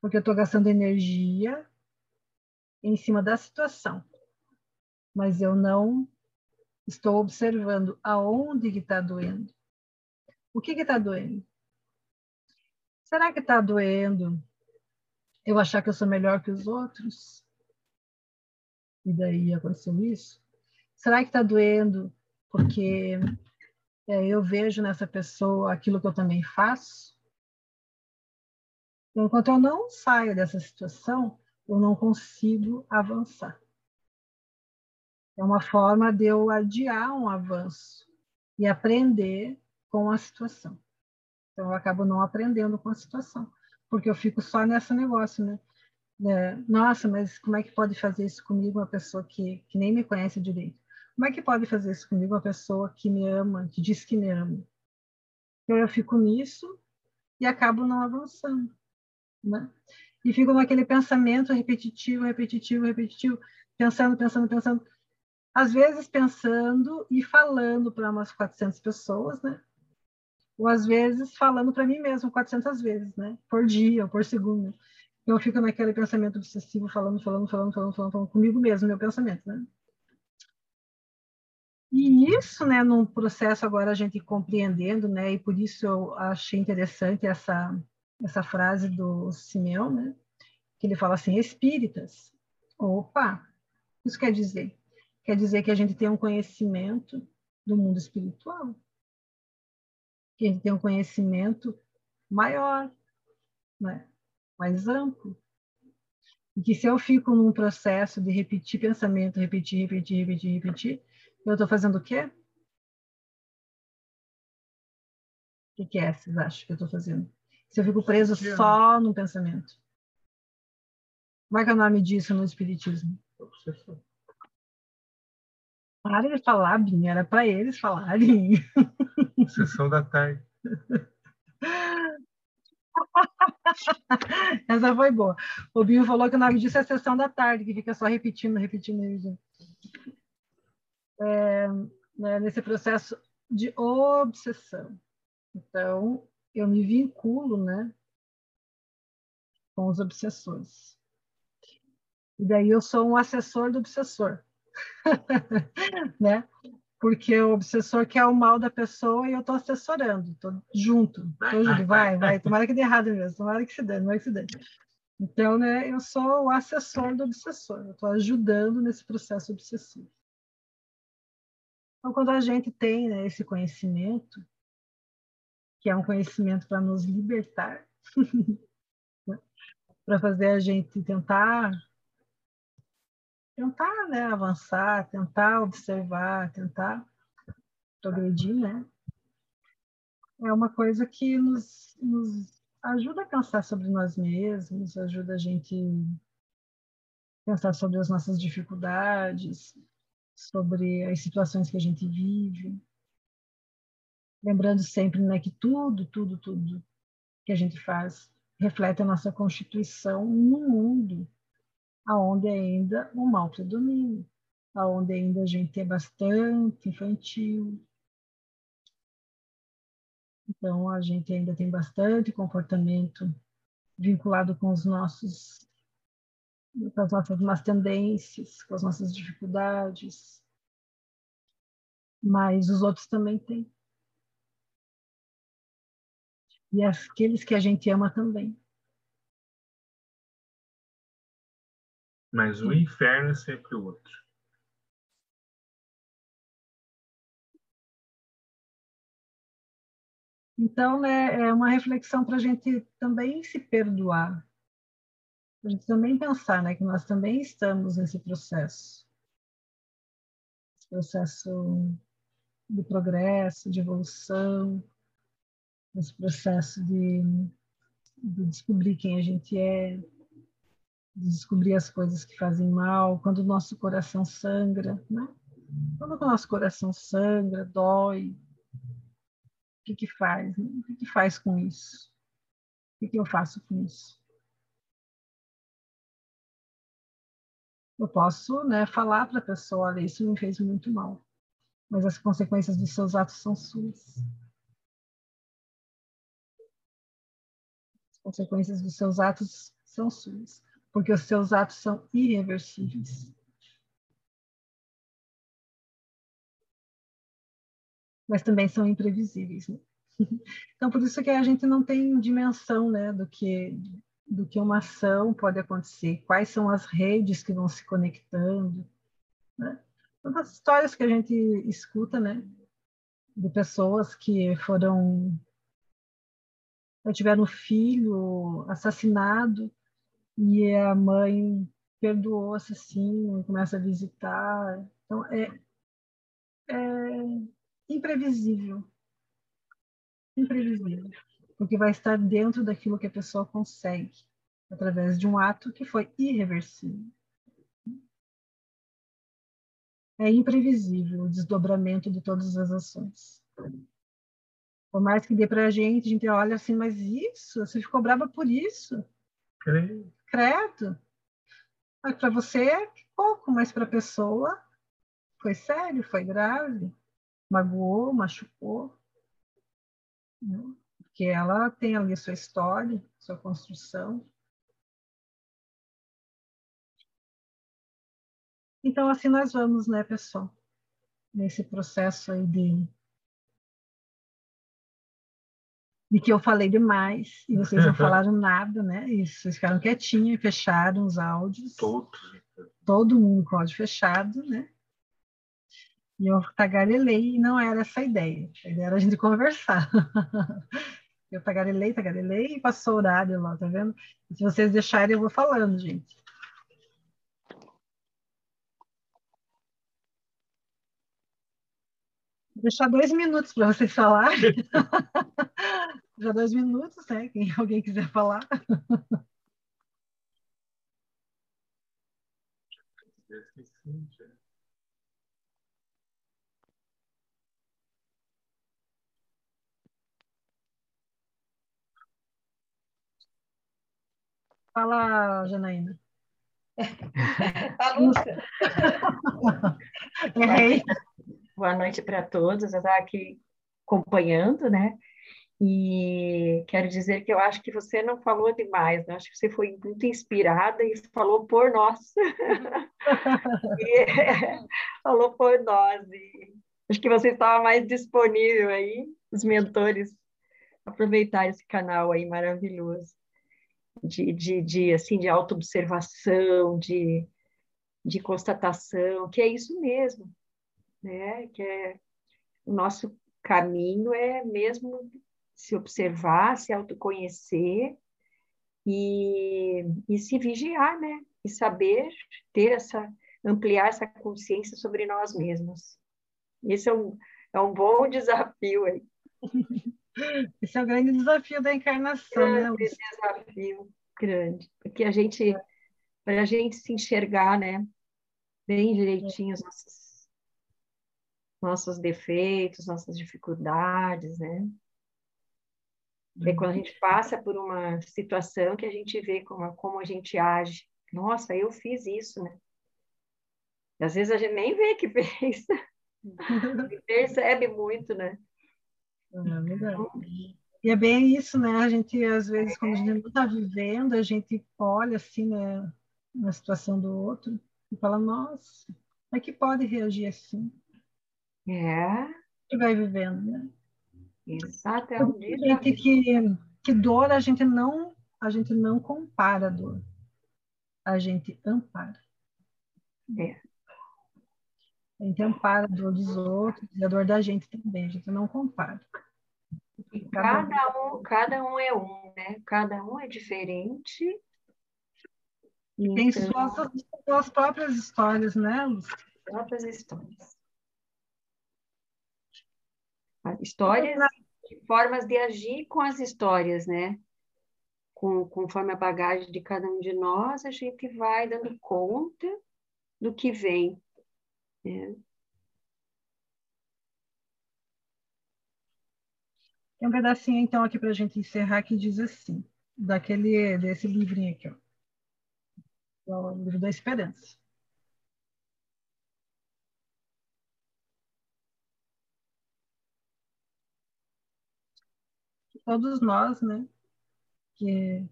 Porque eu estou gastando energia em cima da situação, mas eu não estou observando aonde que está doendo. O que está doendo? Será que está doendo eu achar que eu sou melhor que os outros? E daí aconteceu isso? Será que está doendo porque é, eu vejo nessa pessoa aquilo que eu também faço? Enquanto eu não saio dessa situação, eu não consigo avançar. É uma forma de eu adiar um avanço e aprender com a situação. Então, eu acabo não aprendendo com a situação, porque eu fico só nesse negócio, né? É, nossa, mas como é que pode fazer isso comigo uma pessoa que, que nem me conhece direito? Como é que pode fazer isso comigo uma pessoa que me ama, que diz que me ama? Então, eu fico nisso e acabo não avançando, né? E fico naquele pensamento repetitivo, repetitivo, repetitivo, pensando, pensando, pensando. Às vezes pensando e falando para umas 400 pessoas, né? Ou às vezes falando para mim mesmo 400 vezes, né? Por dia ou por segundo. Eu fico naquele pensamento obsessivo, falando, falando, falando, falando, falando, falando comigo mesmo, meu pensamento, né? E isso, né, num processo agora a gente compreendendo, né, e por isso eu achei interessante essa essa frase do Simeão, né, que ele fala assim, espíritas. Opa, isso quer dizer? Quer dizer que a gente tem um conhecimento do mundo espiritual que gente tem um conhecimento maior, né? mais amplo. E que se eu fico num processo de repetir pensamento, repetir, repetir, repetir, repetir, eu estou fazendo o quê? O que, que é, vocês acham que eu estou fazendo? Se eu fico preso só no pensamento. Como é que é o nome disso no Espiritismo? Para de falar, Binha, era para eles falarem. Sessão da tarde. Essa foi boa. O Binho falou que o nome disso é sessão da tarde, que fica só repetindo, repetindo, repetindo. É, né, nesse processo de obsessão. Então, eu me vinculo né, com os obsessores. E daí eu sou um assessor do obsessor. né? Porque o obsessor quer o mal da pessoa e eu estou assessorando, estou junto, tô junto, vai, vai, tomara que dê errado mesmo, tomara que se dê, tomara que se dê. Então, né, eu sou o assessor do obsessor, eu estou ajudando nesse processo obsessivo. Então, quando a gente tem né, esse conhecimento, que é um conhecimento para nos libertar, né, para fazer a gente tentar tentar né, avançar, tentar observar, tentar progredir, né? É uma coisa que nos, nos ajuda a pensar sobre nós mesmos, ajuda a gente pensar sobre as nossas dificuldades, sobre as situações que a gente vive. Lembrando sempre né, que tudo, tudo, tudo que a gente faz reflete a nossa constituição no mundo aonde ainda o mal predomina, aonde ainda a gente é bastante infantil. Então, a gente ainda tem bastante comportamento vinculado com os nossos com as nossas más tendências, com as nossas dificuldades. Mas os outros também têm. E aqueles que a gente ama também. Mas o inferno é sempre o outro. Então, né, é uma reflexão para a gente também se perdoar. Para a gente também pensar né, que nós também estamos nesse processo. Esse processo de progresso, de evolução, nesse processo de, de descobrir quem a gente é, descobrir as coisas que fazem mal, quando o nosso coração sangra, né? Quando o nosso coração sangra, dói, o que que faz? Né? O que que faz com isso? O que que eu faço com isso? Eu posso, né, falar para a pessoa, olha, isso me fez muito mal, mas as consequências dos seus atos são suas. As consequências dos seus atos são suas, porque os seus atos são irreversíveis. Mas também são imprevisíveis. Né? Então, por isso que a gente não tem dimensão né, do que do que uma ação pode acontecer, quais são as redes que vão se conectando, né? Todas as histórias que a gente escuta, né, de pessoas que foram tiveram um filho assassinado e a mãe perdoou o assassino, começa a visitar. Então, é, é imprevisível. Imprevisível porque vai estar dentro daquilo que a pessoa consegue, através de um ato que foi irreversível. É imprevisível o desdobramento de todas as ações. Por mais que dê para a gente, a gente olha assim, mas isso? Você ficou brava por isso? Creio. Credo. Para você é pouco, mas para a pessoa foi sério, foi grave, magoou, machucou. Não porque ela tem ali sua história, sua construção. Então, assim nós vamos, né, pessoal? Nesse processo aí de, de que eu falei demais e vocês não falaram nada, né? E vocês ficaram quietinhos e fecharam os áudios. Todos. Todo mundo com áudio fechado, né? E eu tagarelei e não era essa a ideia. A ideia era a gente conversar. Eu tagarelei, tagarelei e passou o horário lá, tá vendo? E se vocês deixarem, eu vou falando, gente. Vou deixar dois minutos para vocês falarem. Já dois minutos, né? Quem alguém quiser falar. Fala, Janaína. Tá Errei. Boa noite para todos. Eu estava aqui acompanhando, né? E quero dizer que eu acho que você não falou demais, né? acho que você foi muito inspirada e falou por nós. e, falou por nós. E acho que você estava mais disponível aí, os mentores, aproveitar esse canal aí maravilhoso de, de, de assim de autoobservação, de, de constatação, que é isso mesmo, né? Que é o nosso caminho é mesmo se observar, se autoconhecer e, e se vigiar, né? E saber ter essa ampliar essa consciência sobre nós mesmos. Esse é um, é um bom desafio aí. Esse é o grande desafio da encarnação, grande né? desafio grande, porque a gente, para a gente se enxergar, né, bem direitinho os nossos, nossos defeitos, nossas dificuldades, né? É quando a gente passa por uma situação que a gente vê como, como a gente age. Nossa, eu fiz isso, né? Às vezes a gente nem vê que fez. percebe muito, né? É verdade. E é bem isso, né? A gente, às vezes, quando a gente não está vivendo, a gente olha assim, né, na situação do outro e fala, nossa, como é que pode reagir assim? É. E vai vivendo, né? Exato, é um gente que, que dor a gente não a gente não compara a dor. A gente ampara. É. A gente ampara a dor dos outros e a dor da gente também, a gente não compara. E cada um, cada um é um, né? Cada um é diferente. Tem então, suas, suas próprias histórias, né, Lúcia? Próprias histórias. Histórias formas de agir com as histórias, né? Com, conforme a bagagem de cada um de nós, a gente vai dando conta do que vem. Né? Tem um pedacinho, então, aqui para a gente encerrar que diz assim, daquele, desse livrinho aqui, ó. É o livro da esperança. Todos nós, né, que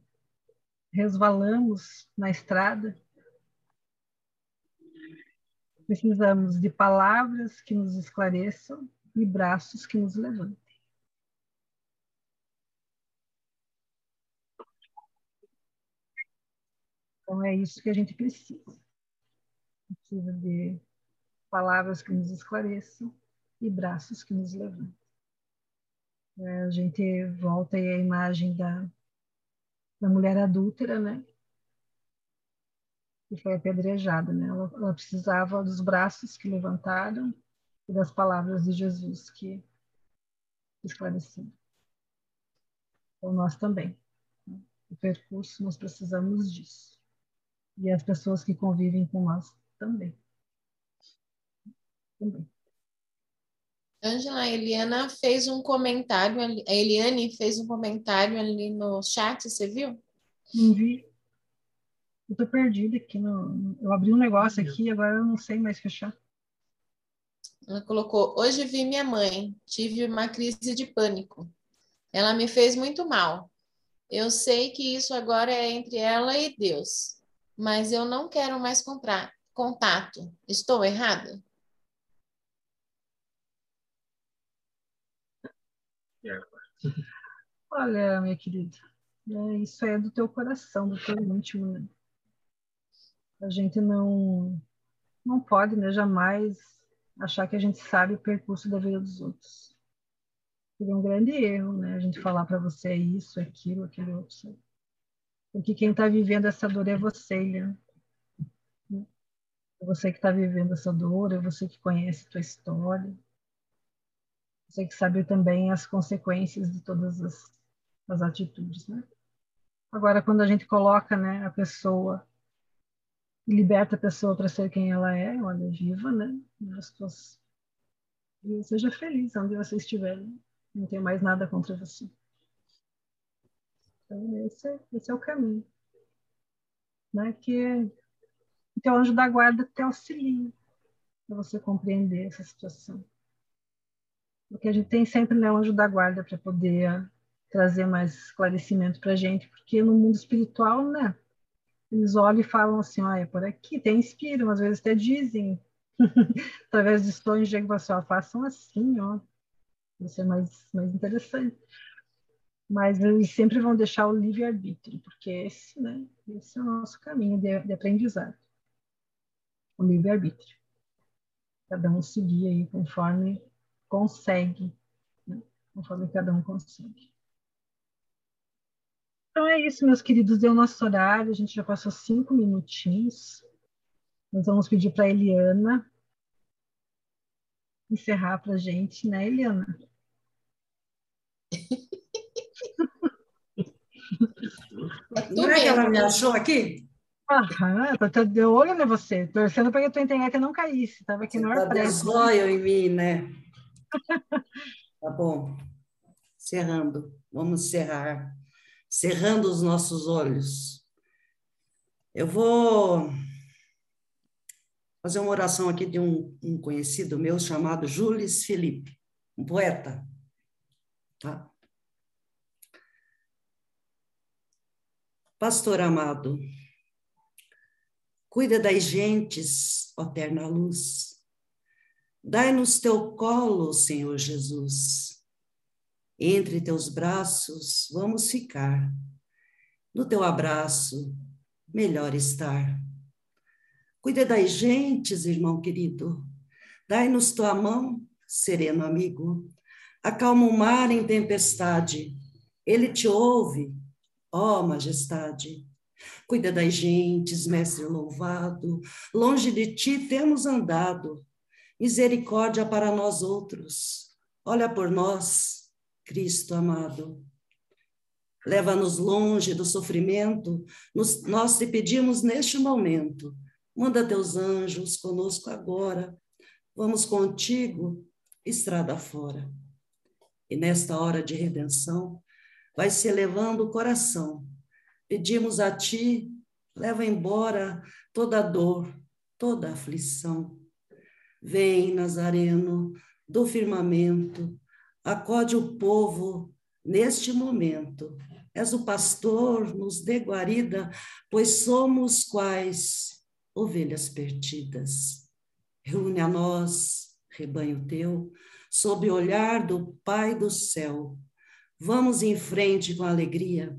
resvalamos na estrada, precisamos de palavras que nos esclareçam e braços que nos levantem. Então, é isso que a gente precisa. Precisa de palavras que nos esclareçam e braços que nos levantem. É, a gente volta aí à imagem da, da mulher adúltera, né? Que foi apedrejada, né? Ela, ela precisava dos braços que levantaram e das palavras de Jesus que esclareceram. Então, nós também. O percurso, nós precisamos disso e as pessoas que convivem com nós também. também. Angela, a Eliana fez um comentário, a Eliane fez um comentário ali no chat, você viu? Não vi. Eu tô perdida aqui. No... Eu abri um negócio aqui agora eu não sei mais fechar. Ela colocou: Hoje vi minha mãe, tive uma crise de pânico. Ela me fez muito mal. Eu sei que isso agora é entre ela e Deus mas eu não quero mais comprar contato. Estou errada? Olha, minha querida, é, isso é do teu coração, do teu íntimo, né? A gente não não pode, né, jamais achar que a gente sabe o percurso da vida dos outros. Seria um grande erro, né, a gente falar para você isso, aquilo, aquele outro. Porque quem está vivendo essa dor é você, Eliane. É você que está vivendo essa dor, é você que conhece a tua história. Você que sabe também as consequências de todas as, as atitudes, né? Agora, quando a gente coloca né, a pessoa, liberta a pessoa para ser quem ela é, olha, viva, né? As tuas... E seja feliz onde você estiver. Né? Não tem mais nada contra você. Então, esse é, esse é o caminho. Né? Que o teu anjo da guarda te auxilia para você compreender essa situação. Porque a gente tem sempre né, o anjo da guarda para poder trazer mais esclarecimento para a gente, porque no mundo espiritual, né? Eles olham e falam assim, olha, por aqui, tem inspiram, às vezes até dizem, através de sonhos, de assim, ó, façam assim, ó, ser mais, mais interessante mas eles sempre vão deixar o livre-arbítrio, porque esse, né, esse é o nosso caminho de, de aprendizado. O livre-arbítrio. Cada um seguir aí conforme consegue, né, conforme cada um consegue. Então é isso, meus queridos, deu nosso horário, a gente já passou cinco minutinhos. Nós vamos pedir para a Eliana encerrar para a gente, né, Eliana? Não é que ela me achou aqui? Aham, tô de olho em você, torcendo para que a tua internet não caísse. Estava aqui no ar tá em mim, né? Tá bom. Cerrando. Vamos cerrar. Cerrando os nossos olhos. Eu vou fazer uma oração aqui de um, um conhecido meu chamado Jules Felipe, um poeta. Tá? Pastor amado, cuida das gentes, ó terna luz. Dai-nos teu colo, Senhor Jesus. Entre teus braços vamos ficar. No teu abraço, melhor estar. Cuida das gentes, irmão querido. Dai-nos tua mão, sereno amigo. Acalma o mar em tempestade. Ele te ouve Ó majestade, cuida das gentes, mestre louvado, longe de ti temos andado. Misericórdia para nós outros, olha por nós, Cristo amado. Leva-nos longe do sofrimento, nos, nós te pedimos neste momento. Manda teus anjos conosco agora. Vamos contigo, estrada fora. E nesta hora de redenção, vai se elevando o coração. Pedimos a ti, leva embora toda dor, toda aflição. Vem, Nazareno, do firmamento, acode o povo neste momento. És o pastor, nos dê guarida, pois somos quais ovelhas perdidas. Reúne a nós, rebanho teu, sob o olhar do Pai do céu. Vamos em frente com alegria,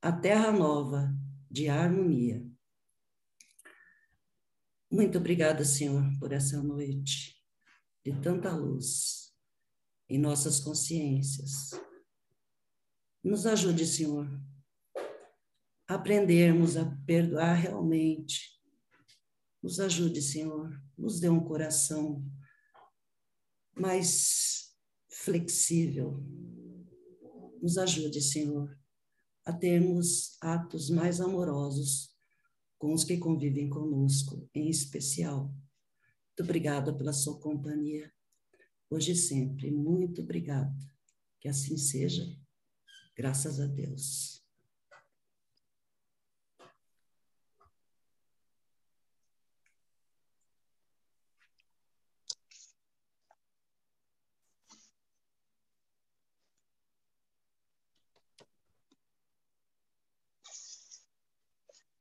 a terra nova de harmonia. Muito obrigada, Senhor, por essa noite de tanta luz em nossas consciências. Nos ajude, Senhor, a aprendermos a perdoar realmente. Nos ajude, Senhor, nos dê um coração mais flexível. Nos ajude, Senhor, a termos atos mais amorosos com os que convivem conosco, em especial. Muito obrigada pela sua companhia, hoje e sempre. Muito obrigada. Que assim seja. Graças a Deus.